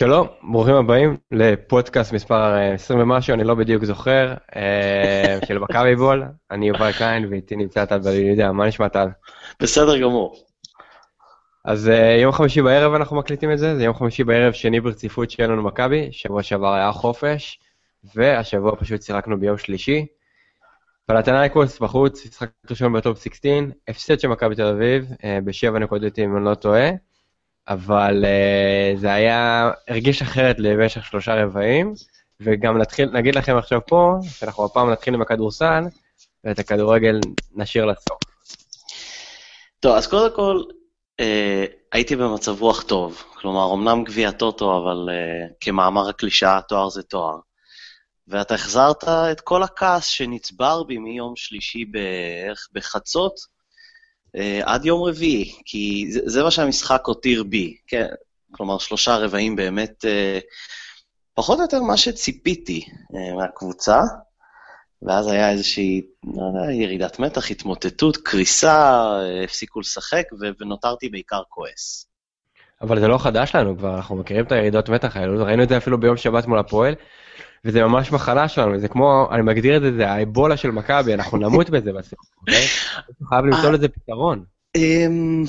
שלום, ברוכים הבאים לפודקאסט מספר 20 ומשהו, אני לא בדיוק זוכר, אה, של מכבי בול. אני יובל קין ואיתי נמצא טל בלילידיה, מה נשמע טל? בסדר גמור. אז אה, יום חמישי בערב אנחנו מקליטים את זה, זה יום חמישי בערב שני ברציפות שאין לנו מכבי, שבוע שעבר היה חופש, והשבוע פשוט שיחקנו ביום שלישי. פלטנאיקוס בחוץ, משחק ראשון בטופ 16, הפסד של מכבי תל אביב, אה, בשבע נקודות אם אני לא טועה. אבל uh, זה היה, הרגיש אחרת למשך שלושה רבעים, וגם נתחיל, נגיד לכם עכשיו פה, שאנחנו הפעם נתחיל עם הכדורסל, ואת הכדורגל נשאיר לסוף. טוב, אז קודם כל, uh, הייתי במצב רוח טוב. כלומר, אמנם גביע טוטו, אבל uh, כמאמר הקלישאה, תואר זה תואר. ואתה החזרת את כל הכעס שנצבר בי מיום שלישי בערך בחצות, עד יום רביעי, כי זה, זה מה שהמשחק הותיר בי, כן? כלומר, שלושה רבעים באמת, uh, פחות או יותר מה שציפיתי uh, מהקבוצה, ואז היה איזושהי, לא ירידת מתח, התמוטטות, קריסה, uh, הפסיקו לשחק, ונותרתי בעיקר כועס. אבל זה לא חדש לנו כבר, אנחנו מכירים את הירידות מתח האלו, ראינו את זה אפילו ביום שבת מול הפועל, וזה ממש מחלה שלנו, זה כמו, אני מגדיר את זה, זה האבולה של מכבי, אנחנו נמות בזה בסוף, אוקיי? חייב למצוא לזה פתרון. אמ,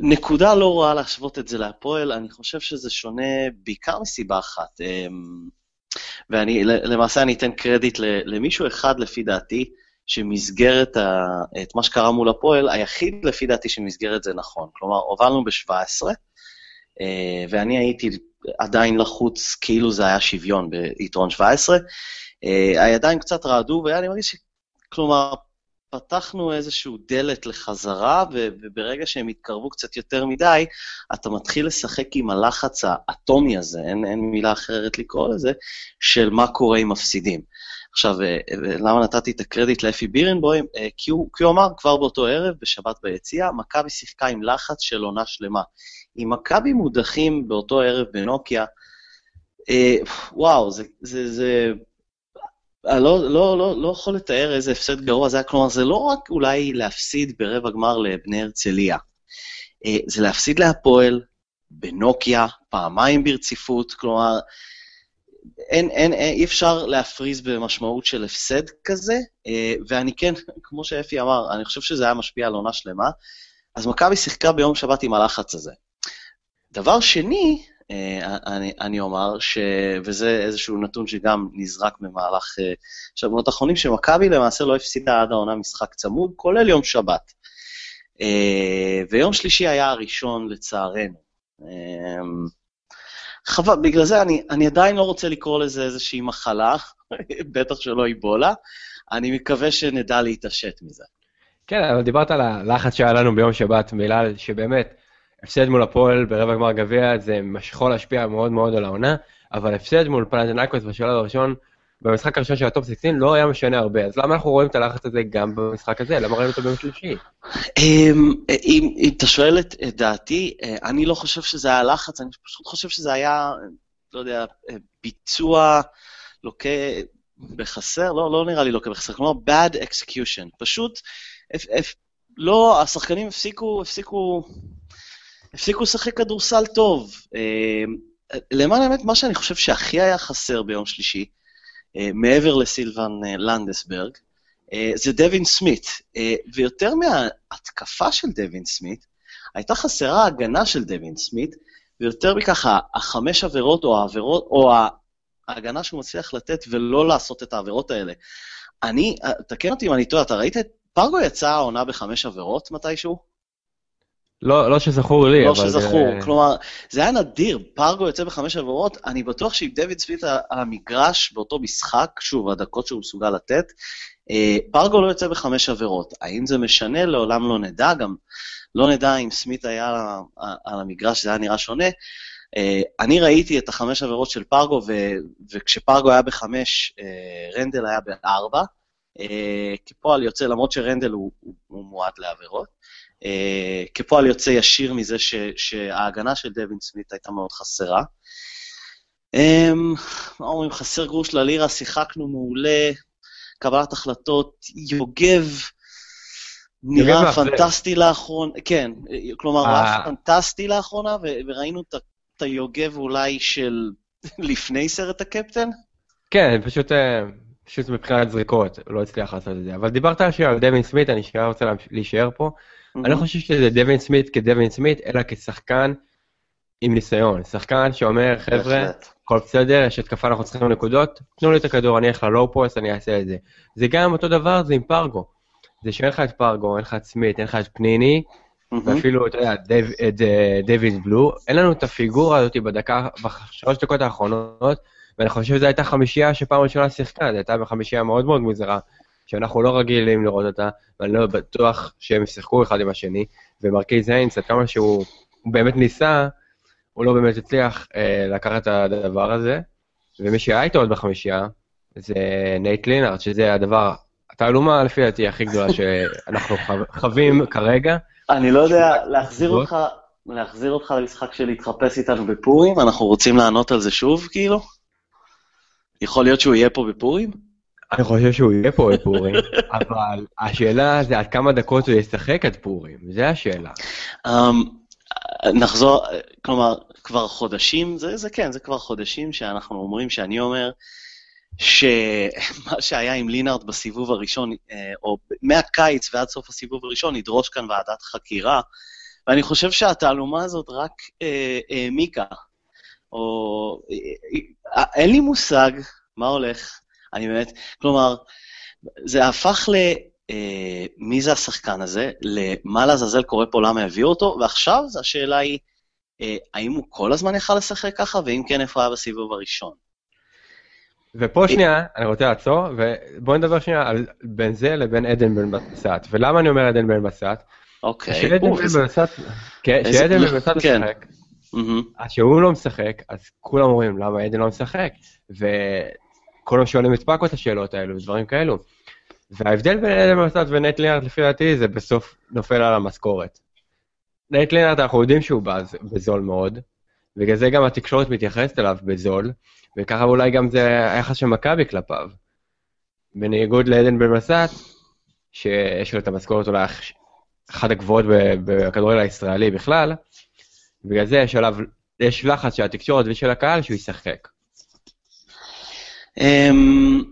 נקודה לא רעה להשוות את זה להפועל, אני חושב שזה שונה בעיקר מסיבה אחת. אמ, ואני, למעשה אני אתן קרדיט למישהו אחד, לפי דעתי, שמסגר את מה שקרה מול הפועל, היחיד לפי דעתי שמסגר את זה נכון. כלומר, הובלנו ב-17, אה, ואני הייתי עדיין לחוץ כאילו זה היה שוויון ביתרון 17. אה, הידיים קצת רעדו, והיה לי מרגיש ש... כלומר, פתחנו איזשהו דלת לחזרה, וברגע שהם התקרבו קצת יותר מדי, אתה מתחיל לשחק עם הלחץ האטומי הזה, אין, אין מילה אחרת לקרוא לזה, של מה קורה אם מפסידים. עכשיו, אה, למה נתתי את הקרדיט לאפי בירנבוים? כי הוא, כי הוא אמר כבר באותו ערב, בשבת ביציאה, מכבי שיחקה עם לחץ של עונה שלמה. עם מכבי מודחים באותו ערב בנוקיה, אה, וואו, זה, זה, זה... אני לא, לא, לא, לא יכול לתאר איזה הפסד גרוע זה היה, כלומר, זה לא רק אולי להפסיד ברבע גמר לבני הרצליה, אה, זה להפסיד להפועל, בנוקיה, פעמיים ברציפות, כלומר, אין, אין, אין, אי אפשר להפריז במשמעות של הפסד כזה, אה, ואני כן, כמו שאפי אמר, אני חושב שזה היה משפיע על עונה שלמה, אז מכבי שיחקה ביום שבת עם הלחץ הזה. דבר שני, אה, אני, אני אומר, ש... וזה איזשהו נתון שגם נזרק במהלך אה, שבועות האחרונים, שמכבי למעשה לא הפסידה עד העונה משחק צמוד, כולל יום שבת. ויום שלישי היה הראשון לצערנו. חבל, בגלל זה אני, אני עדיין לא רוצה לקרוא לזה איזושהי מחלה, בטח שלא איבולה, אני מקווה שנדע להתעשת מזה. כן, אבל דיברת על הלחץ שהיה לנו ביום שבת, מילה שבאמת, הפסד מול הפועל ברבע גמר גביע זה יכול להשפיע מאוד מאוד על העונה, אבל הפסד מול פנאתינייקוס בשלב הראשון, במשחק הראשון של הטופ 16 לא היה משנה הרבה, אז למה אנחנו רואים את הלחץ הזה גם במשחק הזה? למה ראינו אותו ביום שלישי? אמ, אם, אם אתה שואל את דעתי, אה, אני לא חושב שזה היה לחץ, אני פשוט חושב שזה היה, לא יודע, אה, ביצוע לוקה בחסר, לא, לא נראה לי לוקה בחסר, כלומר bad execution, פשוט, לא, השחקנים הפסיקו, הפסיקו הפסיקו לשחק כדורסל טוב. אה, למען האמת, מה שאני חושב שהכי היה חסר ביום שלישי, מעבר לסילבן אה, לנדסברג, זה דווין סמית. ויותר מההתקפה של דווין סמית, הייתה חסרה ההגנה של דווין סמית, ויותר מכך, החמש עבירות או העבירות, או ההגנה שהוא מצליח לתת ולא לעשות את העבירות האלה. אני, תקן אותי אם אני טועה, אתה ראית את פרגו יצא העונה בחמש עבירות מתישהו? לא, לא שזכור לי, לא אבל... לא שזכור, זה... כלומר, זה היה נדיר, פרגו יוצא בחמש עבירות, אני בטוח שעם דויד סמית על המגרש באותו משחק, שוב, הדקות שהוא מסוגל לתת, אה, פרגו לא יוצא בחמש עבירות. האם זה משנה? לעולם לא נדע, גם לא נדע אם סמית היה על המגרש, זה היה נראה שונה. אה, אני ראיתי את החמש עבירות של פרגו, ו, וכשפרגו היה בחמש, אה, רנדל היה בארבע. כפועל יוצא, למרות שרנדל הוא, הוא, הוא מועד לעבירות. אה, כפועל יוצא ישיר מזה ש, שההגנה של דווין סמית הייתה מאוד חסרה. אה, מה אומרים, חסר גרוש ללירה, שיחקנו מעולה, קבלת החלטות, יוגב נראה פנטסטי לאחרונה, כן, כלומר, נראה אה. פנטסטי לאחרונה, וראינו את אתה יוגב אולי של לפני סרט הקפטן? כן, פשוט, אה, פשוט מבחינת זריקות, לא הצליח לעשות את זה. אבל דיברת על דווין סמית, אני רוצה להישאר פה. אני לא חושב שזה דווין סמית כדווין סמית, אלא כשחקן עם ניסיון. שחקן שאומר, חבר'ה, הכל בסדר, יש התקפה, אנחנו צריכים נקודות, תנו לי את הכדור, אני אלך ללואו פוסט, אני אעשה את זה. זה גם אותו דבר, זה עם פרגו. זה שאין לך את פרגו, אין לך את סמית, אין לך את פניני, ואפילו, אתה יודע, את אה, דויד בלו, אין לנו את הפיגורה הזאת בדקה, בשלוש דקות האחרונות, ואני חושב שזו הייתה חמישייה שפעם ראשונה שיחקה, זו הייתה חמישייה מאוד מאוד מוזרה, שאנחנו לא רגילים לראות אותה, ואני לא בטוח שהם שיחקו אחד עם השני, ומרקיז היינס, עד כמה שהוא באמת ניסה, הוא לא באמת הצליח אה, לקחת את הדבר הזה, ומי שהיה איתו עוד בחמישייה, זה נייט לינהארט, שזה הדבר, התעלומה לפי דעתי הכי גדולה שאנחנו חווים כרגע. אני לא יודע, להחזיר אותך, להחזיר אותך למשחק של להתחפש איתנו בפורים? אנחנו רוצים לענות על זה שוב, כאילו? יכול להיות שהוא יהיה פה בפורים? אני חושב שהוא יהיה פה בפורים, אבל השאלה זה עד כמה דקות הוא ישחק עד פורים, זה השאלה. Um, נחזור, כלומר, כבר חודשים, זה, זה כן, זה כבר חודשים שאנחנו אומרים, שאני אומר, שמה שהיה עם לינארד בסיבוב הראשון, אה, או מהקיץ ועד סוף הסיבוב הראשון, ידרוש כאן ועדת חקירה, ואני חושב שהתעלומה הזאת רק אה, העמיקה, או... אה, אין לי מושג מה הולך, אני באמת, כלומר, זה הפך ל... מי זה השחקן הזה, למה לעזאזל קורה פה, למה הביאו אותו, ועכשיו השאלה היא, האם הוא כל הזמן יכל לשחק ככה, ואם כן, איפה היה בסיבוב הראשון? ופה שנייה, אני רוצה לעצור, ובואו נדבר שנייה על בין זה לבין עדן בן בסט. ולמה אני אומר עדן בן בסט? אוקיי. כשעדן בן בסט, כשעדן בן בסט. משחק, אז כשהוא לא משחק, אז כולם אומרים, למה עדן לא משחק? וכולם שואלים את פאקו את השאלות האלו, ודברים כאלו. וההבדל בין בן בסט ונייט לינהארט, לפי דעתי, זה בסוף נופל על המשכורת. נייט לינהארט, אנחנו יודעים שהוא בזול מאוד, בגלל זה גם התקשורת מתייחסת אליו בזול, וככה אולי גם זה היחס של מכבי כלפיו. בניגוד לעדן בן מסת, שיש לו את המשכורת אולי אחת הגבוהות בכדורגל הישראלי בכלל, בגלל זה יש עליו, יש לחץ של התקשורת ושל הקהל שהוא ישחק. אמ,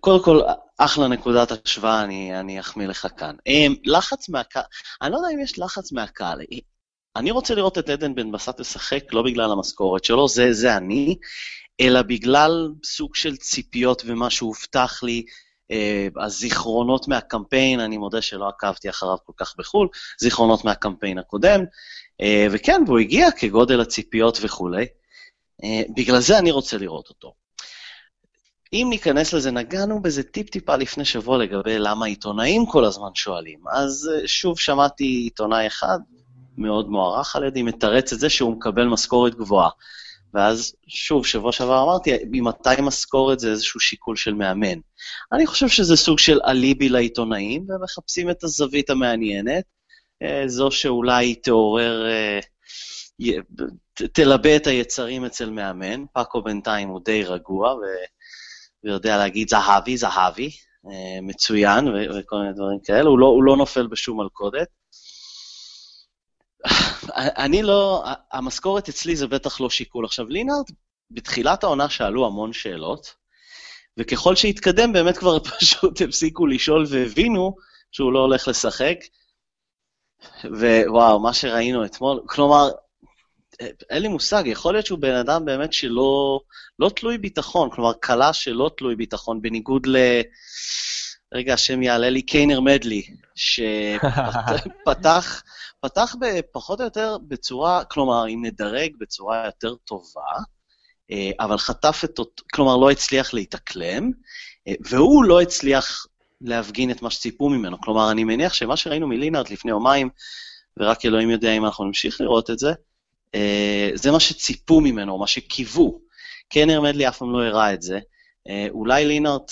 קודם כל, אחלה נקודת השוואה, אני, אני אחמיא לך כאן. אמ, לחץ מהקהל, אני לא יודע אם יש לחץ מהקהל. אני רוצה לראות את עדן בן בסט לשחק לא בגלל המשכורת שלו, זה, זה אני, אלא בגלל סוג של ציפיות ומה שהובטח לי, אה, הזיכרונות מהקמפיין, אני מודה שלא עקבתי אחריו כל כך בחו"ל, זיכרונות מהקמפיין הקודם, אה, וכן, והוא הגיע כגודל הציפיות וכולי. אה, בגלל זה אני רוצה לראות אותו. אם ניכנס לזה, נגענו בזה טיפ-טיפה לפני שבוע לגבי למה עיתונאים כל הזמן שואלים. אז שוב שמעתי עיתונאי אחד, מאוד מוערך על ידי, מתרץ את זה שהוא מקבל משכורת גבוהה. ואז, שוב, שבוע שעבר אמרתי, ממתי משכורת זה איזשהו שיקול של מאמן. אני חושב שזה סוג של אליבי לעיתונאים, ומחפשים את הזווית המעניינת, אה, זו שאולי תעורר, אה, תלבה את היצרים אצל מאמן. פאקו בינתיים הוא די רגוע, ויודע להגיד זהבי, זהבי, אה, מצוין, וכל מיני דברים כאלה, הוא לא, הוא לא נופל בשום מלכודת. אני לא, המשכורת אצלי זה בטח לא שיקול. עכשיו, לינארד, בתחילת העונה שאלו המון שאלות, וככל שהתקדם, באמת כבר פשוט הפסיקו לשאול והבינו שהוא לא הולך לשחק. ווואו, מה שראינו אתמול, כלומר, אין לי מושג, יכול להיות שהוא בן אדם באמת שלא לא תלוי ביטחון, כלומר, קלה שלא תלוי ביטחון, בניגוד ל... רגע, השם יעלה לי, קיינר מדלי, שפתח פתח פחות או יותר בצורה, כלומר, אם נדרג בצורה יותר טובה, אה, אבל חטף את אותו, כלומר, לא הצליח להתאקלם, אה, והוא לא הצליח להפגין את מה שציפו ממנו. כלומר, אני מניח שמה שראינו מלינארד לפני יומיים, ורק אלוהים יודע אם אנחנו נמשיך לראות את זה, זה מה שציפו ממנו, מה שקיוו. קנר מדלי אף פעם לא הראה את זה. אולי לינארד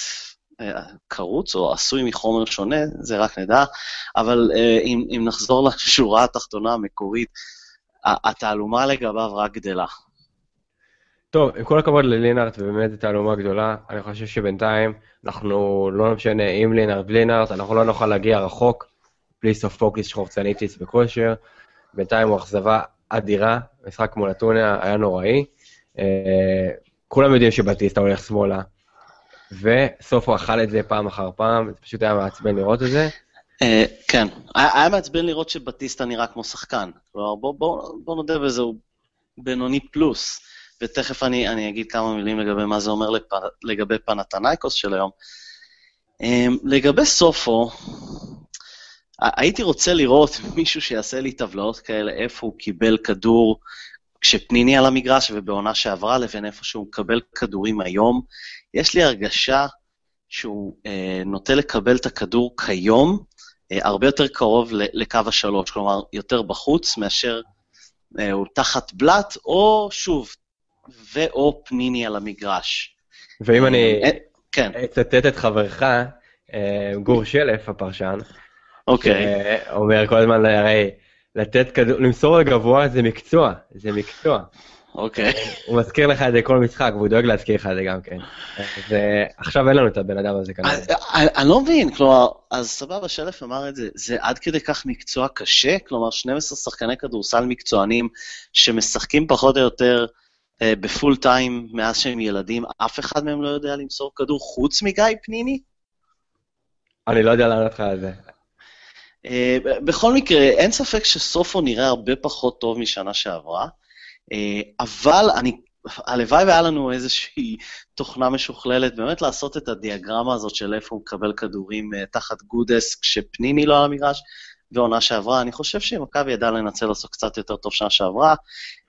קרוץ או עשוי מחומר שונה, זה רק נדע, אבל אה, אם, אם נחזור לשורה התחתונה המקורית, התעלומה לגביו רק גדלה. טוב, עם כל הכבוד ללינארט, ובאמת זו תעלומה גדולה, אני חושב שבינתיים אנחנו לא משנה אם לינארט לינארט, אנחנו לא נוכל להגיע רחוק בלי סוף פוקוס שחורצניטיס בכושר. בינתיים הוא אכזבה אדירה, משחק מול אתונה היה נוראי. אה, כולם יודעים שבטיסטה הולך שמאלה, וסופו אכל את זה פעם אחר פעם, זה פשוט היה מעצבן לראות את זה. אה, כן, היה מעצבן לראות שבטיסטה נראה כמו שחקן. כלומר, בוא נודה בזה, הוא בינוני פלוס. ותכף אני, אני אגיד כמה מילים לגבי מה זה אומר לפ... לגבי פנתנייקוס של היום. Um, לגבי סופו, הייתי רוצה לראות מישהו שיעשה לי טבלאות כאלה, איפה הוא קיבל כדור כשפניני על המגרש ובעונה שעברה, לבין איפה שהוא מקבל כדורים היום. יש לי הרגשה שהוא uh, נוטה לקבל את הכדור כיום uh, הרבה יותר קרוב לקו השלוש, כלומר, יותר בחוץ מאשר uh, הוא תחת בלאט, או שוב, ואו פניני על המגרש. ואם אני כן. אצטט את חברך, גור שלף, הפרשן, אוקיי. אומר כל הזמן, הרי לתת כדור, למסור לגבוה זה מקצוע, זה מקצוע. אוקיי. הוא מזכיר לך את זה כל משחק, והוא דואג להזכיר לך את זה גם כן. ועכשיו אין לנו את הבן אדם הזה כנראה. אני לא מבין, כלומר, אז סבבה, שלף אמר את זה, זה עד כדי כך מקצוע קשה? כלומר, 12 שחקני כדורסל מקצוענים שמשחקים פחות או יותר אה, בפול טיים מאז שהם ילדים, אף אחד מהם לא יודע למסור כדור חוץ מגיא פניני? אני לא יודע לענות לך על זה. אה, בכל מקרה, אין ספק שסופו נראה הרבה פחות טוב משנה שעברה, אה, אבל אני, הלוואי והיה לנו איזושהי תוכנה משוכללת, באמת לעשות את הדיאגרמה הזאת של איפה הוא מקבל כדורים תחת גודס כשפניני לא על המגרש, ועונה שעברה. אני חושב שמכבי ידעה לנצל לעשות קצת יותר טוב שנה שעברה.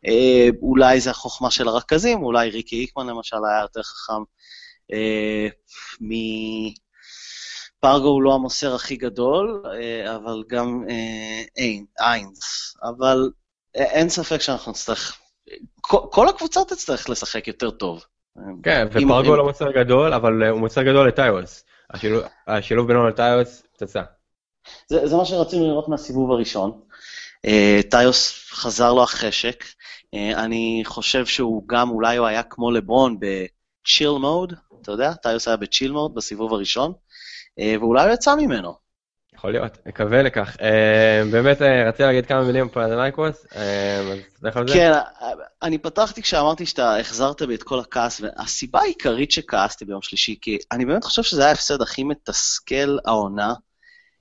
אה, אולי זה החוכמה של הרכזים, אולי ריקי איקמן למשל היה יותר חכם אה, פרגו הוא לא המוסר הכי גדול, אה, אבל גם אה, אין, איינס. אבל אה, אין ספק שאנחנו נצטרך, כל, כל הקבוצה תצטרך לשחק יותר טוב. כן, ופרגו לא מוסר גדול, אבל הוא מוסר גדול לטיוס. השילוב, השילוב בינו לטיוס, פצצה. זה, זה מה שרצינו לראות מהסיבוב הראשון. טיוס חזר לו החשק. אני חושב שהוא גם, אולי הוא היה כמו לברון בצ'יל מוד, אתה יודע? טיוס היה בצ'יל מוד בסיבוב הראשון, uh, ואולי הוא יצא ממנו. יכול להיות, מקווה לכך. Uh, באמת uh, רציתי להגיד כמה מילים פה על הנייקוס, אז לך על זה. כן, אני פתחתי כשאמרתי שאתה החזרת בי את כל הכעס, והסיבה העיקרית שכעסתי ביום שלישי, כי אני באמת חושב שזה היה ההפסד הכי מתסכל העונה.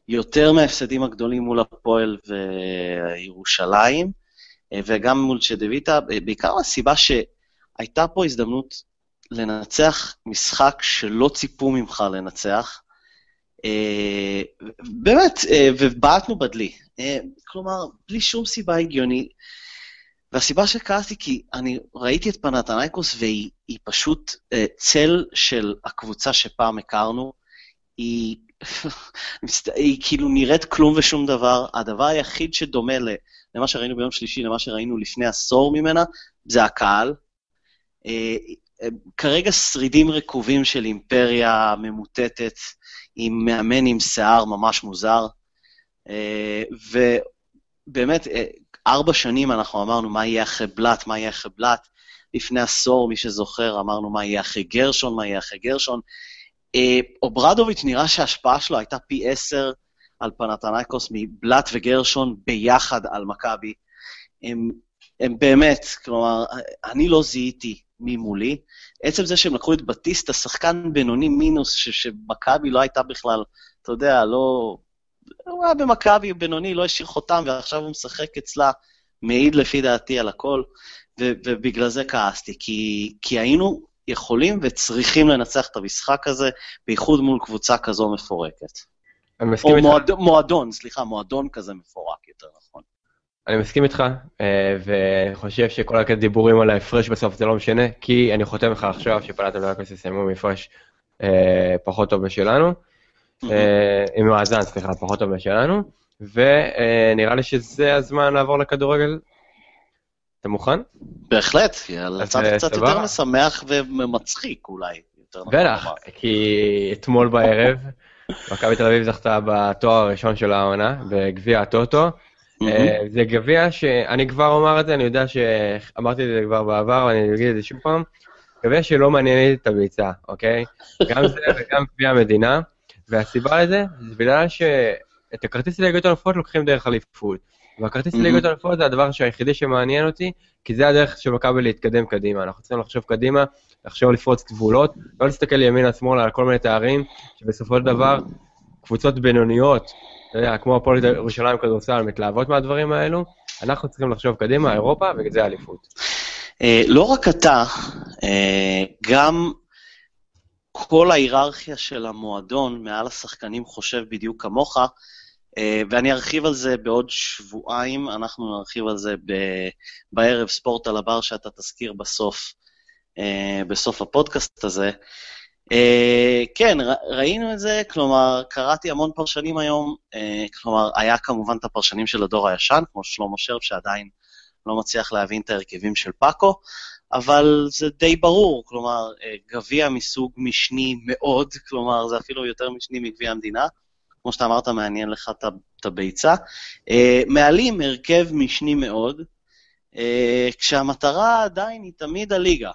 יותר מההפסדים הגדולים מול הפועל וירושלים, וגם מול צ'דוויטה, בעיקר הסיבה שהייתה פה הזדמנות לנצח משחק שלא ציפו ממך לנצח. באמת, ובעטנו בדלי. כלומר, בלי שום סיבה הגיונית. והסיבה שכעסתי, כי אני ראיתי את פנת הנייקוס, והיא פשוט צל של הקבוצה שפעם הכרנו. היא היא כאילו נראית כלום ושום דבר. הדבר היחיד שדומה למה שראינו ביום שלישי, למה שראינו לפני עשור ממנה, זה הקהל. אה, אה, כרגע שרידים רקובים של אימפריה ממוטטת, עם מאמן עם שיער ממש מוזר. אה, ובאמת, ארבע שנים אנחנו אמרנו מה יהיה אחרי בלאט, מה יהיה אחרי בלאט. לפני עשור, מי שזוכר, אמרנו מה יהיה אחרי גרשון, מה יהיה אחרי גרשון. אה, אוברדוביץ' נראה שההשפעה שלו הייתה פי עשר על פנתנייקוס מבלאט וגרשון ביחד על מכבי. הם, הם באמת, כלומר, אני לא זיהיתי מי מולי. עצם זה שהם לקחו את בטיסטה, שחקן בינוני מינוס, שמכבי לא הייתה בכלל, אתה יודע, לא... הוא היה במכבי בינוני, לא השאיר חותם, ועכשיו הוא משחק אצלה, מעיד לפי דעתי על הכל, ו- ובגלל זה כעסתי, כי, כי היינו יכולים וצריכים לנצח את המשחק הזה, בייחוד מול קבוצה כזו מפורקת. או מועד, מועדון, סליחה, מועדון כזה מפורק, יותר נכון. אני מסכים איתך, אה, וחושב שכל הדיבורים על ההפרש בסוף זה לא משנה, כי אני חותם לך עכשיו שפלטה ולאקוס יסיימו מפרש אה, פחות טוב משלנו, אה, עם מאזן, סליחה, פחות טוב משלנו, ונראה לי שזה הזמן לעבור לכדורגל אתה מוכן? בהחלט, אה, קצת יותר משמח ומצחיק אולי. בטח, כי אתמול בערב, מכבי תל אביב זכתה בתואר הראשון של העונה, בגביע הטוטו. אה, זה גביע שאני כבר אומר את זה, אני יודע שאמרתי את זה כבר בעבר, ואני אגיד את זה שוב פעם, גביע שלא מעניין את הביצה, אוקיי? גם זה וגם גביע המדינה, והסיבה לזה, זה בגלל שאת הכרטיס לליגות הנפות לוקחים דרך אליפות. והכרטיס Mhm. לליגת האלופות זה הדבר היחידי שמעניין אותי, כי זה הדרך של מכבי להתקדם קדימה. אנחנו צריכים לחשוב קדימה, לחשוב לפרוץ גבולות, לא להסתכל ימינה-שמאלה על כל מיני תארים, שבסופו של דבר קבוצות בינוניות, אתה יודע, כמו הפועל ירושלים כדורסל, מתלהבות מהדברים האלו, אנחנו צריכים לחשוב קדימה, אירופה, וזה האליפות. אה, לא רק אתה, אה, גם כל ההיררכיה של המועדון מעל השחקנים חושב בדיוק כמוך, אה, ואני ארחיב על זה בעוד שבועיים, אנחנו נרחיב על זה בערב ספורט על הבר שאתה תזכיר בסוף, בסוף הפודקאסט הזה. אה, כן, ראינו את זה, כלומר, קראתי המון פרשנים היום, אה, כלומר, היה כמובן את הפרשנים של הדור הישן, כמו שלמה שרף, שעדיין לא מצליח להבין את ההרכבים של פאקו, אבל זה די ברור, כלומר, אה, גביע מסוג משני מאוד, כלומר, זה אפילו יותר משני מגביע המדינה, כמו שאתה אמרת, מעניין לך את הביצה. אה, מעלים הרכב משני מאוד, אה, כשהמטרה עדיין היא תמיד הליגה.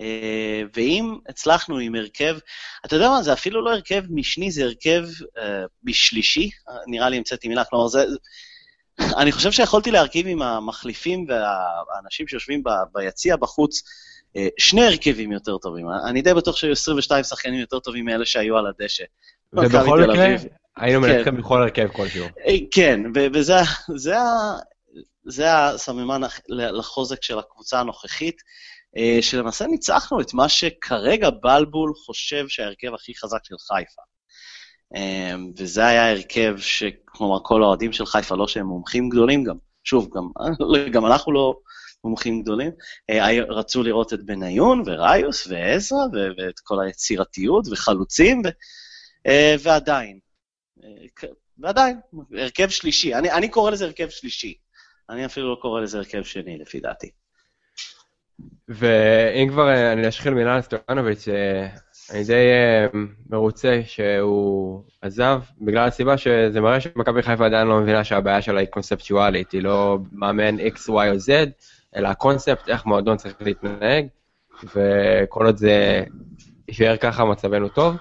אה, ואם הצלחנו עם הרכב, אתה יודע מה, זה אפילו לא הרכב משני, זה הרכב בשלישי, אה, נראה לי המצאתי מילה, כלומר, זה... אני חושב שיכולתי להרכיב עם המחליפים והאנשים שיושבים ב, ביציע בחוץ אה, שני הרכבים יותר טובים. אני די בטוח שהיו 22 שחקנים יותר טובים מאלה שהיו על הדשא. ובכל מקרה. היינו כן. מנצחים בכל הרכב כלשהו. כן, וזה זה ה- זה הסממן לחוזק של הקבוצה הנוכחית, שלמעשה ניצחנו את מה שכרגע בלבול חושב שההרכב הכי חזק של חיפה. אה, וזה היה הרכב שכלומר כל האוהדים של חיפה, לא שהם מומחים גדולים גם, שוב, גם, גם אנחנו לא מומחים גדולים, אה, רצו לראות את בניון וראיוס ועזרא ואת כל היצירתיות וחלוצים, ו- אה, ועדיין, אה, ועדיין, הרכב שלישי. אני, אני קורא לזה הרכב שלישי. אני אפילו לא קורא לזה הרכב שני, לפי דעתי. ואם כבר אה, אני אשחיל מילה על סטויאנוביץ', אה, אני די אה, מרוצה שהוא עזב, בגלל הסיבה שזה מראה שמכבי חיפה עדיין לא מבינה שהבעיה שלה היא קונספטואלית, היא לא מאמן X, Y או Z, אלא הקונספט, איך מועדון צריך להתנהג, וכל עוד זה יישאר ככה מצבנו טוב.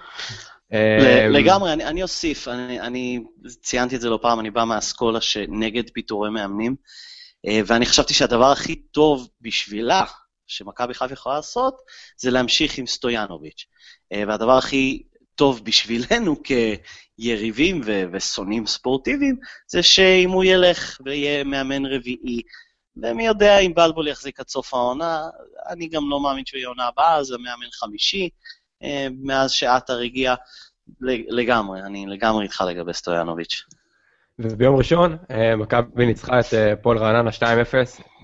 לגמרי, אני, אני אוסיף, אני, אני ציינתי את זה לא פעם, אני בא מהאסכולה שנגד פיטורי מאמנים, ואני חשבתי שהדבר הכי טוב בשבילה, שמכבי חיפה יכולה לעשות, זה להמשיך עם סטויאנוביץ'. אה, והדבר הכי טוב בשבילנו כיריבים ו- ושונאים ספורטיביים, זה שאם הוא ילך ויהיה מאמן רביעי, ומי יודע אם בלבול יחזיק עד סוף העונה, אני גם לא מאמין שהוא יהיה עונה הבאה, זה מאמן חמישי, אה, מאז שעטר הגיע. לגמרי, אני לגמרי איתך לגבי סטויאנוביץ'. וביום ראשון, אה, מכבי ניצחה את אה, פועל רעננה 2-0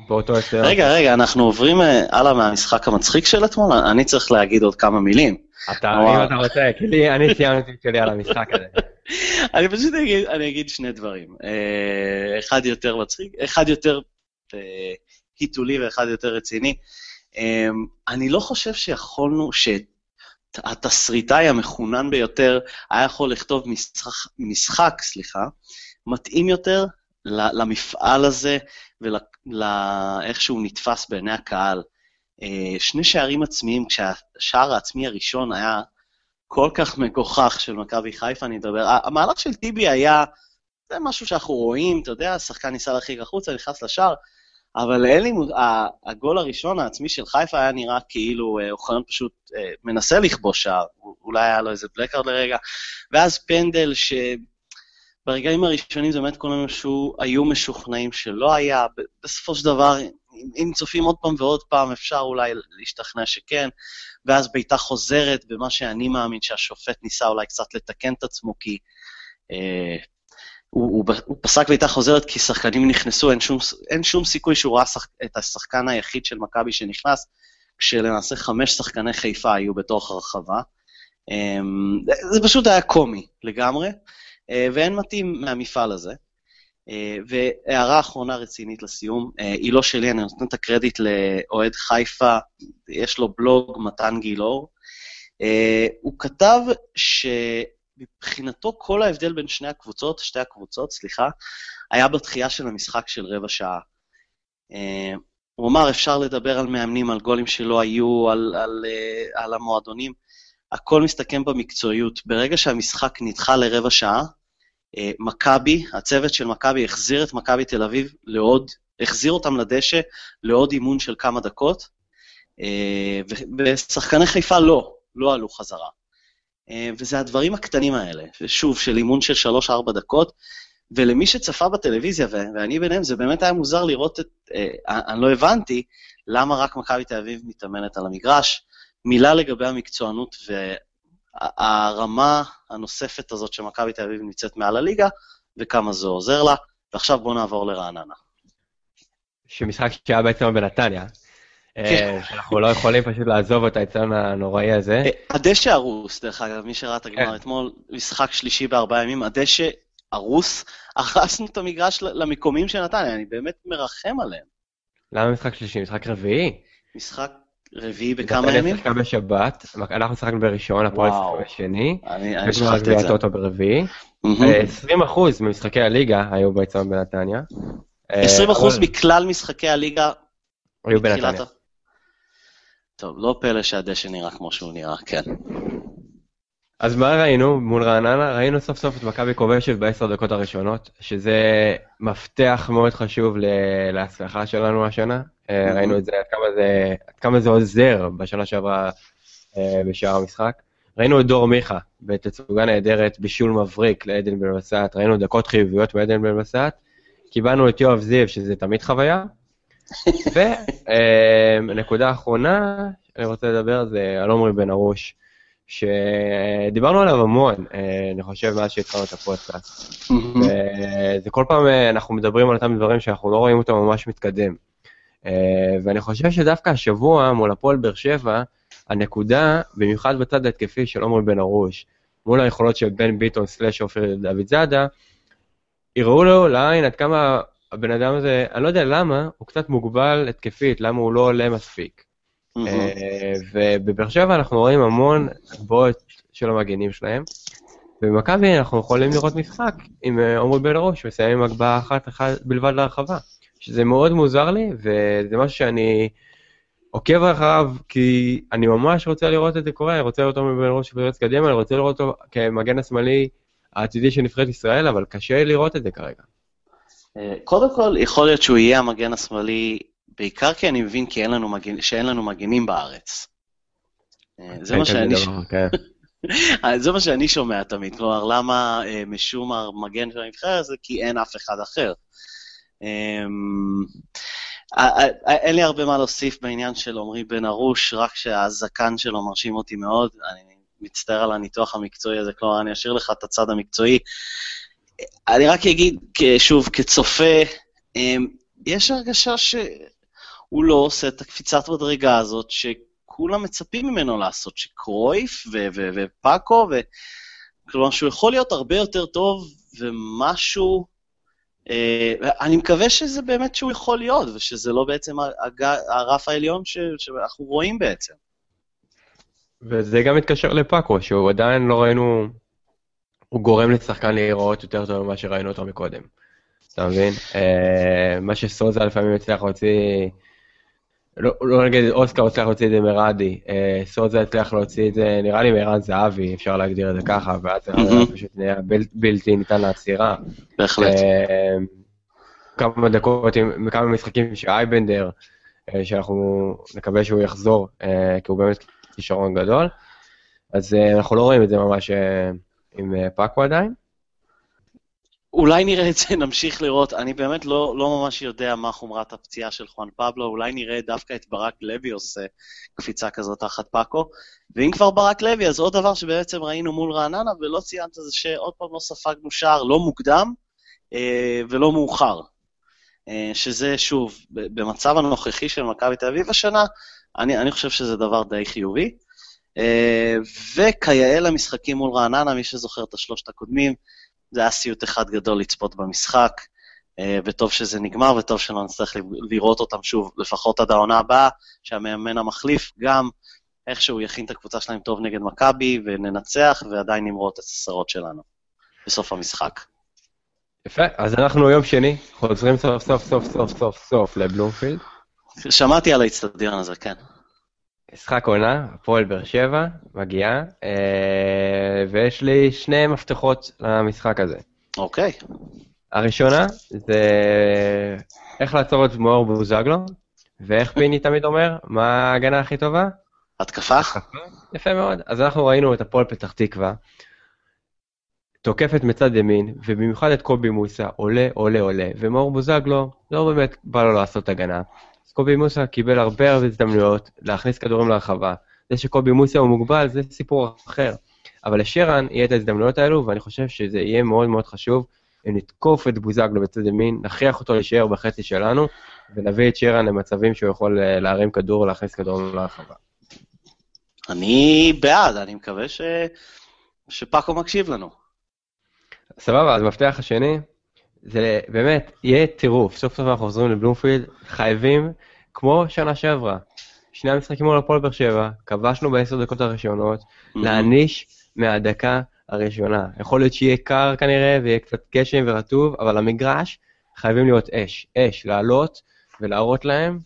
באותו הסדר. רגע, רגע, אנחנו עוברים אה, הלאה מהמשחק המצחיק של אתמול, אני צריך להגיד עוד כמה מילים. אתה. אם אתה רוצה, כי אני סיימתי את שלי על המשחק הזה. אני פשוט אגיד, אני אגיד שני דברים. אחד יותר מצחיק, אחד יותר היתולי ואחד יותר רציני. אני לא חושב שיכולנו, שהתסריטאי המחונן ביותר היה יכול לכתוב משחק, משחק סליחה, מתאים יותר למפעל הזה ולאיך שהוא נתפס בעיני הקהל. אה, שני שערים עצמיים, כשהשער העצמי הראשון היה כל כך מגוחך של מכבי חיפה, אני מדבר, המהלך של טיבי היה, זה משהו שאנחנו רואים, אתה יודע, השחקן ניסה להרחיק החוצה, נכנס לשער, אבל אין לי, הגול הראשון העצמי של חיפה היה נראה כאילו אה, אוחיון פשוט אה, מנסה לכבוש שער, אולי היה לו איזה בלקארד לרגע, ואז פנדל שברגעים הראשונים זה באמת כולם שהוא היו משוכנעים שלא היה, בסופו של דבר, אם, צופים עוד פעם ועוד פעם, אפשר אולי להשתכנע שכן, ואז בעיטה חוזרת במה שאני מאמין שהשופט ניסה אולי קצת לתקן את עצמו, כי אה, הוא, הוא, הוא פסק בעיטה חוזרת כי שחקנים נכנסו, אין שום, אין שום סיכוי שהוא ראה שח, את השחקן היחיד של מכבי שנכנס, כשלמעשה חמש שחקני חיפה היו בתוך הרחבה. אה, זה, פשוט היה קומי לגמרי, ואין מתאים מהמפעל הזה. אה, והערה אחרונה רצינית לסיום, אה, היא לא שלי, אני נותן את הקרדיט לאוהד חיפה, יש לו בלוג, מתן גילאור. אה, הוא כתב שמבחינתו כל ההבדל בין שני הקבוצות, שתי הקבוצות, סליחה, היה בתחייה של המשחק של רבע שעה. אה, הוא אמר, אפשר לדבר על מאמנים, על גולים שלא היו, על, על, אה, על המועדונים, הכל מסתכם במקצועיות. ברגע שהמשחק נדחה לרבע שעה, אה, מכבי, הצוות של מכבי החזיר את מכבי תל אביב לעוד, החזיר אותם לדשא לעוד אימון של כמה דקות, אה, ושחקני חיפה לא, לא עלו חזרה. אה, וזה הדברים הקטנים האלה, שוב, של אימון של 3-4 דקות, ולמי שצפה בטלוויזיה, ואני ביניהם, זה באמת היה מוזר לראות את... אני לא הבנתי למה רק מכבי תל אביב מתאמנת על המגרש. מילה לגבי המקצוענות והרמה הנוספת הזאת שמכבי תל אביב נמצאת מעל הליגה, וכמה זה עוזר לה. ועכשיו בואו נעבור לרעננה. שמשחק שהיה בעצם בנתניה. אה, כן. שאנחנו לא יכולים פשוט לעזוב את האצטדיון הנוראי הזה. אה, הדשא הרוס, דרך אגב, מי שראה את הגמר כן. אתמול, משחק שלישי בארבעה ימים, הדשא הרוס, הרסנו את המגרש למקומים של נתניה, אני באמת מרחם עליהם. למה משחק שלישי? משחק רביעי? משחק רביעי בכמה ימים? שיחקה בשבת, אנחנו שיחקנו בראשון, הפועל שיחקנו בשני. אני שכחתי את זה. אותו ברביעי. 20% ממשחקי הליגה היו בעצם בנתניה. 20% מכלל משחקי הליגה היו בנתניה. טוב, לא פלא שהדשא נראה כמו שהוא נראה, כן. אז מה ראינו מול רעננה? ראינו סוף סוף את מכבי כובשת בעשר דקות הראשונות, שזה מפתח מאוד חשוב להצלחה שלנו השנה. אה, ראינו את זה, עד כמה זה, עד כמה זה עוזר בשנה שעברה אה, בשער המשחק. ראינו את דור מיכה בתצוגה נהדרת, בישול מבריק לעדן בן בסט, ראינו דקות חיוביות מעדן בן בסט, קיבלנו את יואב זיו, שזה תמיד חוויה. ונקודה אה, אחרונה שאני רוצה לדבר זה על עומרי בן ארוש. שדיברנו עליו המון, אה, אני חושב, מאז שהתחלנו את הפודקאסט. וזה כל פעם אה, אנחנו מדברים על אותם דברים שאנחנו לא רואים אותם ממש מתקדם. אה, ואני חושב שדווקא השבוע מול הפועל באר שבע, הנקודה, במיוחד בצד ההתקפי של עומרי בן ארוש, מול היכולות של בן ביטון סלאש עופר דוד זאדה, יראו לו לעין עד כמה הבן אדם הזה, אני לא יודע למה, הוא קצת מוגבל התקפית, למה הוא לא עולה מספיק. אה, ובבאר שבע אנחנו רואים המון הגבוהות של המגנים שלהם. ובמכבי אנחנו יכולים לראות משחק עם אה, עומרי בן ראש, מסיים עם הגבהה אחת אחת בלבד להרחבה. שזה מאוד מוזר לי, וזה משהו שאני עוקב אחריו, כי אני ממש רוצה לראות את זה קורה, אני רוצה לראות אותו בן ראש ופרץ קדימה, אני רוצה לראות אותו כמגן השמאלי העתידי של נבחרת ישראל, אבל קשה לראות את זה כרגע. אה, קודם כל, יכול להיות שהוא יהיה המגן השמאלי בעיקר כי אני מבין כי אין לנו מגנ... שאין לנו מגנים בארץ. אה, זה מה שאני... כן. אה, זה מה שאני שומע תמיד, כלומר, למה אה, משום המגן של הנבחרת זה כי אין אף אחד אחר. אמ, אין לי הרבה מה להוסיף בעניין של עמרי בן ארוש, רק שהזקן שלו מרשים אותי מאוד. אני מצטער על הניתוח המקצועי הזה, כלומר, אני אשאיר לך את הצד המקצועי. אני רק אגיד, שוב, כצופה, אמ, יש הרגשה ש... הוא לא עושה את הקפיצת מדרגה הזאת שכולם מצפים ממנו לעשות, שקרויף ופאקו, ו... כלומר שהוא יכול להיות הרבה יותר טוב ומשהו... אה, אני מקווה שזה באמת שהוא יכול להיות, ושזה לא בעצם הג... הרף העליון ש... שאנחנו רואים בעצם. וזה גם מתקשר לפאקו, שהוא עדיין לא ראינו... הוא גורם לשחקן להיראות יותר טוב ממה שראינו אותו מקודם. אתה מבין? אה, מה שסוזה לפעמים הצליח להוציא לא, לא נגיד אוסקר הצליח להוציא את זה מרדי, אה, סוזה הצליח להוציא את זה, נראה לי מערן זהבי, אפשר להגדיר את זה ככה, ואז זה פשוט נהיה בלתי ניתן לעצירה. בהחלט. אה, כמה דקות, כמה משחקים שאייבנדר, אה, שאנחנו נקווה שהוא יחזור, כי הוא באמת כישרון גדול, אז אנחנו לא רואים את זה ממש עם פאקו עדיין. אולי נראה את זה, נמשיך לראות. אני באמת לא, לא ממש יודע מה חומרת הפציעה של חואן פבלו, אולי נראה דווקא את ברק לוי עושה קפיצה כזאת תחת פאקו. ואם כבר ברק לוי, אז עוד דבר שבעצם ראינו מול רעננה, ולא ציינת זה שעוד פעם לא ספגנו שער לא מוקדם אה, ולא מאוחר. אה, שזה, שוב, במצב הנוכחי של מכבי תל אביב השנה, אני, אני חושב שזה דבר די חיובי. אה, וכיאה למשחקים מול רעננה, מי שזוכר את השלושת הקודמים, זה היה סיוט אחד גדול לצפות במשחק, אה, וטוב שזה נגמר, וטוב שלא נצטרך לראות אותם שוב, לפחות עד העונה הבאה, שהמאמן המחליף גם איכשהו יכין את הקבוצה שלהם טוב נגד מכבי, וננצח, ועדיין נמרות את הססרות שלנו בסוף המשחק. יפה, אז אנחנו יום שני, חוזרים סוף סוף סוף סוף סוף סוף לבלומפילד. שמעתי על האיצטדיון הזה, כן. משחק עונה, הפועל באר שבע, מגיעה, אה, ויש לי שני מפתחות למשחק הזה. אוקיי. הראשונה זה איך לעצור את מאור בוזגלו, ואיך פיני תמיד אומר, מה ההגנה הכי טובה? התקפה? יפה מאוד. אז אנחנו ראינו את הפועל פתח תקווה, תוקפת מצד ימין, ובמיוחד את קובי מוסה, עולה, עולה, עולה, ומאור בוזגלו, לא באמת בא לו לעשות הגנה. קובי מוסה קיבל הרבה הרבה הזדמנויות להכניס כדורים לרחבה. זה שקובי מוסה הוא מוגבל, זה סיפור אחר. אבל לשרן יהיה את ההזדמנויות האלו, ואני חושב שזה יהיה מאוד מאוד חשוב אם נתקוף את בוזגלו בצד ימין, נכריח אותו להישאר בחצי שלנו, ונביא את שרן למצבים שהוא יכול אה, להרים כדור ולהכניס כדורים לרחבה. אני בעד, אני מקווה ש... שפאקו מקשיב לנו. סבבה, אז מפתח השני, זה באמת, יהיה טירוף, סוף סוף אנחנו חוזרים לבלומפילד, חייבים, כמו שנה שעברה, שני המשחקים מול הפועל באר שבע, כבשנו בעשר דקות הראשונות, להעניש מהדקה הראשונה. יכול להיות שיהיה קר כנראה, ויהיה קצת גשם ורטוב, אבל המגרש חייבים להיות אש, אש, לעלות ולהראות להם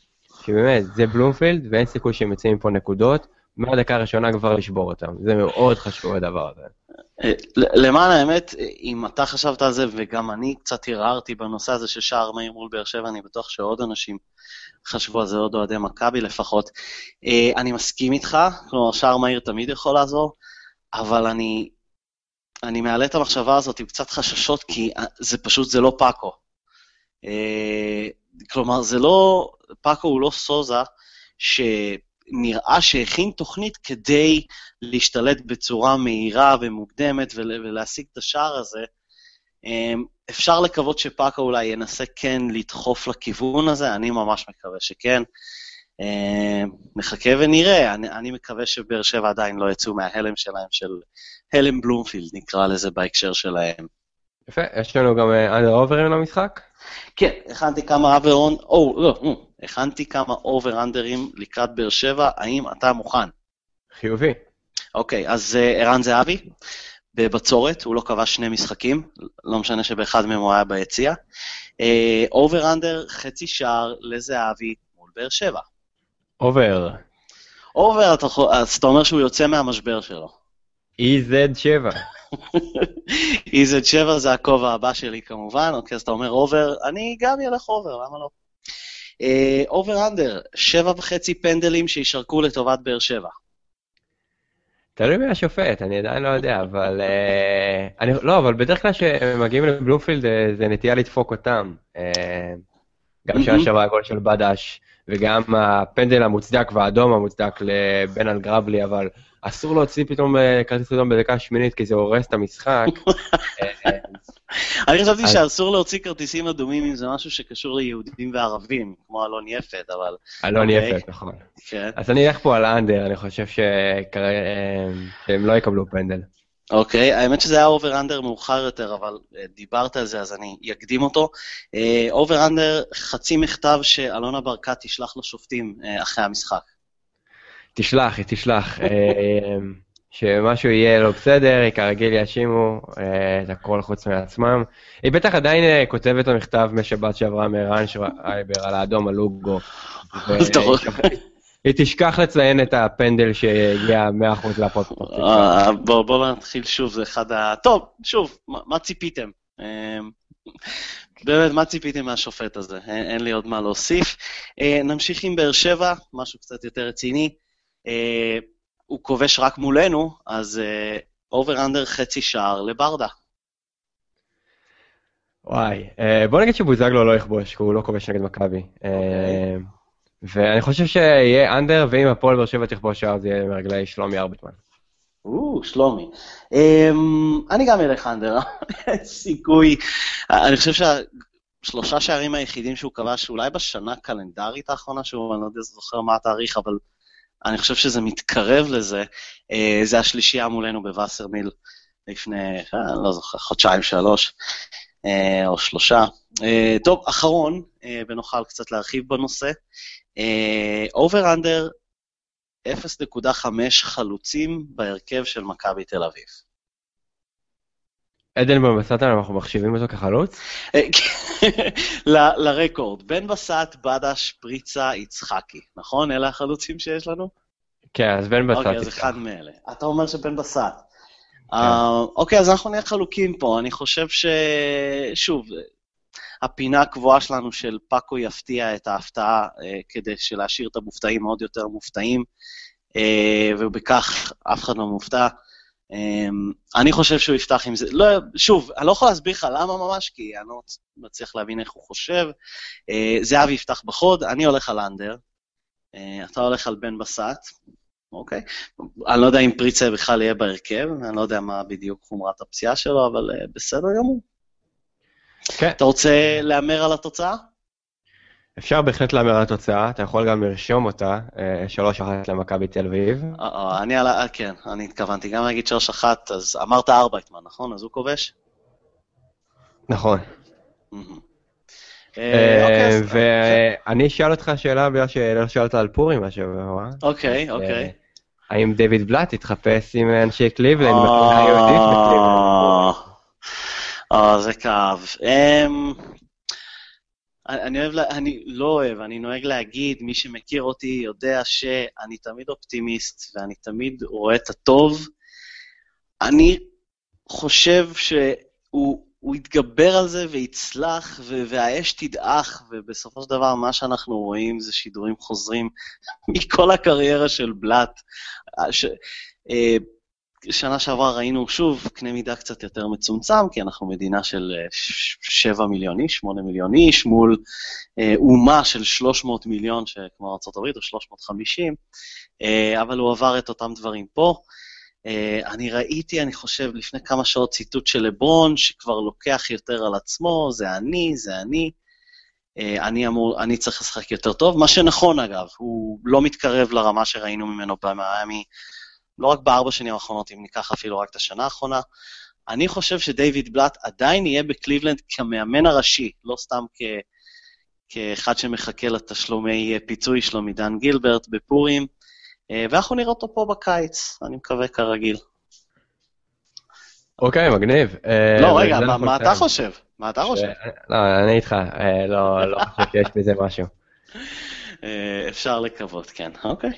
שבאמת, זה בלומפילד, ואין סיכוי שהם יוצאים מפה נקודות, מהדקה הראשונה כבר לשבור אותם. זה מאוד חשוב הדבר הזה. אה, למען האמת, אם אתה חשבת על זה, וגם אני קצת ערערתי בנושא הזה של שער מהיר מול באר שבע, אני בטוח שעוד אנשים חשבו על זה, עוד אוהדי מכבי לפחות. אה, אני מסכים איתך, כלומר, שער מהיר תמיד יכול לעזור, אבל אני, אני מעלה את המחשבה הזאת עם קצת חששות, כי זה פשוט, זה לא פאקו. אה, כלומר, זה לא, פאקו הוא לא סוזה, ש... נראה שהכין תוכנית כדי להשתלט בצורה מהירה ומוקדמת ולהשיג את השער הזה. אמ, אפשר לקוות שפאקה אולי ינסה כן לדחוף לכיוון הזה, אני ממש מקווה שכן. אמ, נחכה ונראה, אני, אני מקווה שבאר שבע עדיין לא יצאו מההלם שלהם, של הלם בלומפילד נקרא לזה בהקשר שלהם. יפה, יש לנו גם under אה, over ים למשחק? כן, הכנתי כמה over ון, או, לא, הכנתי כמה over-under ים לקראת באר שבע, האם אתה מוכן? חיובי. אוקיי, אז uh, ערן זהבי, בבצורת, הוא לא כבש שני משחקים, לא משנה שבאחד מהם הוא היה ביציע. over-under, uh, חצי שער לזהבי מול באר שבע. over. over, אז אתה אומר שהוא יוצא מהמשבר שלו. EZ7. EZ7 זה הכובע הבא שלי כמובן, אוקיי, אז אתה אומר over, אני גם אלך over, למה לא? over under, שבע וחצי פנדלים שישרקו לטובת באר שבע. תלוי מי השופט, אני עדיין לא יודע, אבל... uh, אני, לא, אבל בדרך כלל כשהם מגיעים לבלומפילד אה, זה נטייה לדפוק אותם. Uh, גם שנה שעברה הגול של בדש, וגם הפנדל המוצדק והאדום המוצדק לבן אל גרבלי, אבל אסור להוציא פתאום כרטיס אדום בדקה שמינית, כי זה הורס את המשחק. אני חשבתי שאסור להוציא כרטיסים אדומים אם זה משהו שקשור ליהודים וערבים, כמו אלון יפת, אבל... אלון אוקיי. יפת, נכון. כן. אז אני אלך פה על ה under, אני חושב שהם לא יקבלו פנדל. אוקיי, האמת שזה היה over under מאוחר יותר, אבל אה, דיברת על זה, אז אני אקדים אותו. over under, חצי מכתב שאלונה ברקת תשלח לשופטים אה, אחרי המשחק. תשלח, היא תשלח. שמשהו יהיה לא בסדר, היא כרגיל יאשימו אה, את הכל חוץ מעצמם. היא בטח עדיין אה, כותבת את המכתב משבת שעברה מירון שרייבר על האדום על לוגו. היא תשכח לציין את הפנדל שהגיע 100% להפועל אה, בואו נתחיל שוב, זה אחד ה... טוב, שוב, מה ציפיתם? באמת, מה ציפיתם מהשופט הזה? אין לי עוד מה להוסיף. נמשיך עם באר שבע, משהו קצת יותר רציני. הוא כובש רק מולנו, אז אובר uh, אנדר חצי שער לברדה. וואי, uh, בוא נגיד שבוזגלו לא יכבוש, כי הוא לא כובש נגד מכבי. Okay. אוקיי. ואני חושב שיהיה אנדר, ואם הפועל באר שבע תכבוש שער, זה יהיה מרגלי שלומי ארביטמן. או, שלומי. Um, אני גם אלך אנדר, סיכוי. אני חושב שהשלושה שערים היחידים שהוא כבש, אולי בשנה הקלנדרית האחרונה, שהוא, אני לא יודע, זוכר מה התאריך, אבל אני חושב שזה מתקרב לזה, אה, זה השלישייה מולנו בווסרמיל לפני, אה, לא זוכר, חודשיים, שלוש, אה, או שלושה. טוב, אחרון, ונוכל קצת להרחיב בנושא. אובר אנדר 0.5 חלוצים בהרכב של מכבי תל אביב. עדן בן בסט, אנחנו מחשיבים אותו כחלוץ? ל record, בן בסט, בדש, פריצה, יצחקי, נכון? אלה החלוצים שיש לנו? כן, אז בן בסט. אוקיי, אז אחד מאלה. אתה אומר שבן בסט. אוקיי, אז אנחנו נהיה חלוקים פה. אני חושב ש... שוב, הפינה הקבועה שלנו של פאקו יפתיע את ההפתעה כדי להשאיר את המופתעים עוד יותר מופתעים, ובכך אף אחד לא מופתע. Um, אני חושב שהוא יפתח עם זה, לא, שוב, אני לא יכול להסביר לך למה ממש, כי אני לא מצליח להבין איך הוא חושב. Uh, זהב יפתח בחוד, אני הולך על אנדר, uh, אתה הולך על בן בסט, אוקיי? אני לא יודע אם פריצה בכלל יהיה בהרכב, אני לא יודע מה בדיוק חומרת הפציעה שלו, אבל uh, בסדר גמור. כן. אתה רוצה להמר על התוצאה? אפשר בהחלט להמר על התוצאה, אתה יכול גם לרשום אותה, 3-1 אה, למכבי תל אביב. אה, אה, אני על ה... כן, אני התכוונתי גם להגיד 3-1, אז אמרת ארבייטמן, נכון? אז הוא כובש? נכון. אוקיי, ואני אשאל אותך שאלה בגלל שלא שאלת על פורים השבוע. אוקיי, אוקיי. האם דיוויד בלאט התחפש עם אנשי קליבלנד בתמונה היהודית בקליבלנד? אה, זה כאב. אני אוהב, אני לא אוהב, אני נוהג להגיד, מי שמכיר אותי יודע שאני תמיד אופטימיסט ואני תמיד רואה את הטוב. אני חושב שהוא יתגבר על זה ויצלח, והאש תדעך, ובסופו של דבר מה שאנחנו רואים זה שידורים חוזרים מכל הקריירה של בלאט. ש... שנה שעברה ראינו שוב קנה מידה קצת יותר מצומצם, כי אנחנו מדינה של 7 אה, מיליון איש, 8 מיליון איש, מול אה, אומה של 300 מיליון, כמו ארה"ב, או 350, אה, אבל הוא עבר את אותם דברים פה. אני ראיתי, אני חושב, לפני כמה שעות ציטוט של לברון, שכבר לוקח יותר על עצמו, זה אני, זה אני. אני אמור, אני צריך לשחק יותר טוב, מה שנכון אגב, הוא לא מתקרב לרמה שראינו ממנו במיאמי לא רק בארבע שנים האחרונות, אם ניקח אפילו רק את השנה האחרונה. אני חושב שדייוויד בלאט עדיין יהיה בקליבלנד כמאמן הראשי, לא סתם כ... כאחד שמחכה לתשלומי פיצוי שלו מדן גילברט בפורים, אה, ואנחנו נראה אותו פה בקיץ, אני מקווה כרגיל. אוקיי, מגניב. אה, לא, רגע, מה אתה חושב? מה אתה חושב? לא, אני איתך, אה, לא, לא חושב שיש בזה משהו. אפשר לקוות, כן, אוקיי.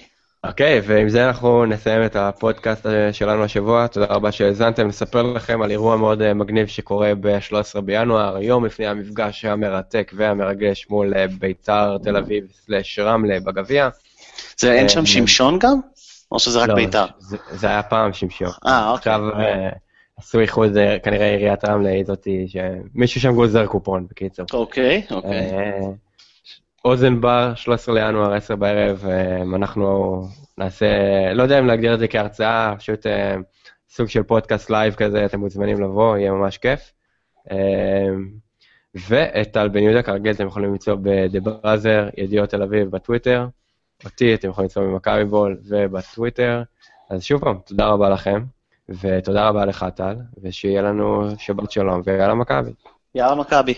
אוקיי, okay, ועם זה אנחנו נסיים את הפודקאסט שלנו השבוע. תודה רבה שהאזנתם. נספר לכם על אירוע מאוד אה, מגניב שקורה ב-13 בינואר, יום לפני המפגש המרתק והמרגש מול אה, ביתר תל אביב סלאש רמלה בגביע. זה אין שם אה, שמשון גם? או שזה רק לא, ביתר? זה, זה היה פעם שמשון. אה, אוקיי. עכשיו עשו איחוד, כנראה עיריית רמלה היא זאתי, שמישהו שם גוזר קופון, בקיצור. אוקיי, אוקיי. אוזן בר, 13 לינואר, 10 בערב, אמ, אנחנו נעשה, לא יודע אם להגדיר את זה כהרצאה, פשוט אמ, סוג של פודקאסט live כזה, אתם מוזמנים לבוא, יהיה ממש כיף. אמ, ואת טל בן יהודה, כרגיל, אתם יכולים למצוא ב-The Brother, ידיעות תל אביב בטוויטר. אותי אתם יכולים למצוא במכבי בול ובטוויטר. אז שוב פעם, תודה רבה לכם, ותודה רבה לך, טל, ושיהיה לנו שבת שלום, ויאללה מכבי. יאללה מכבי.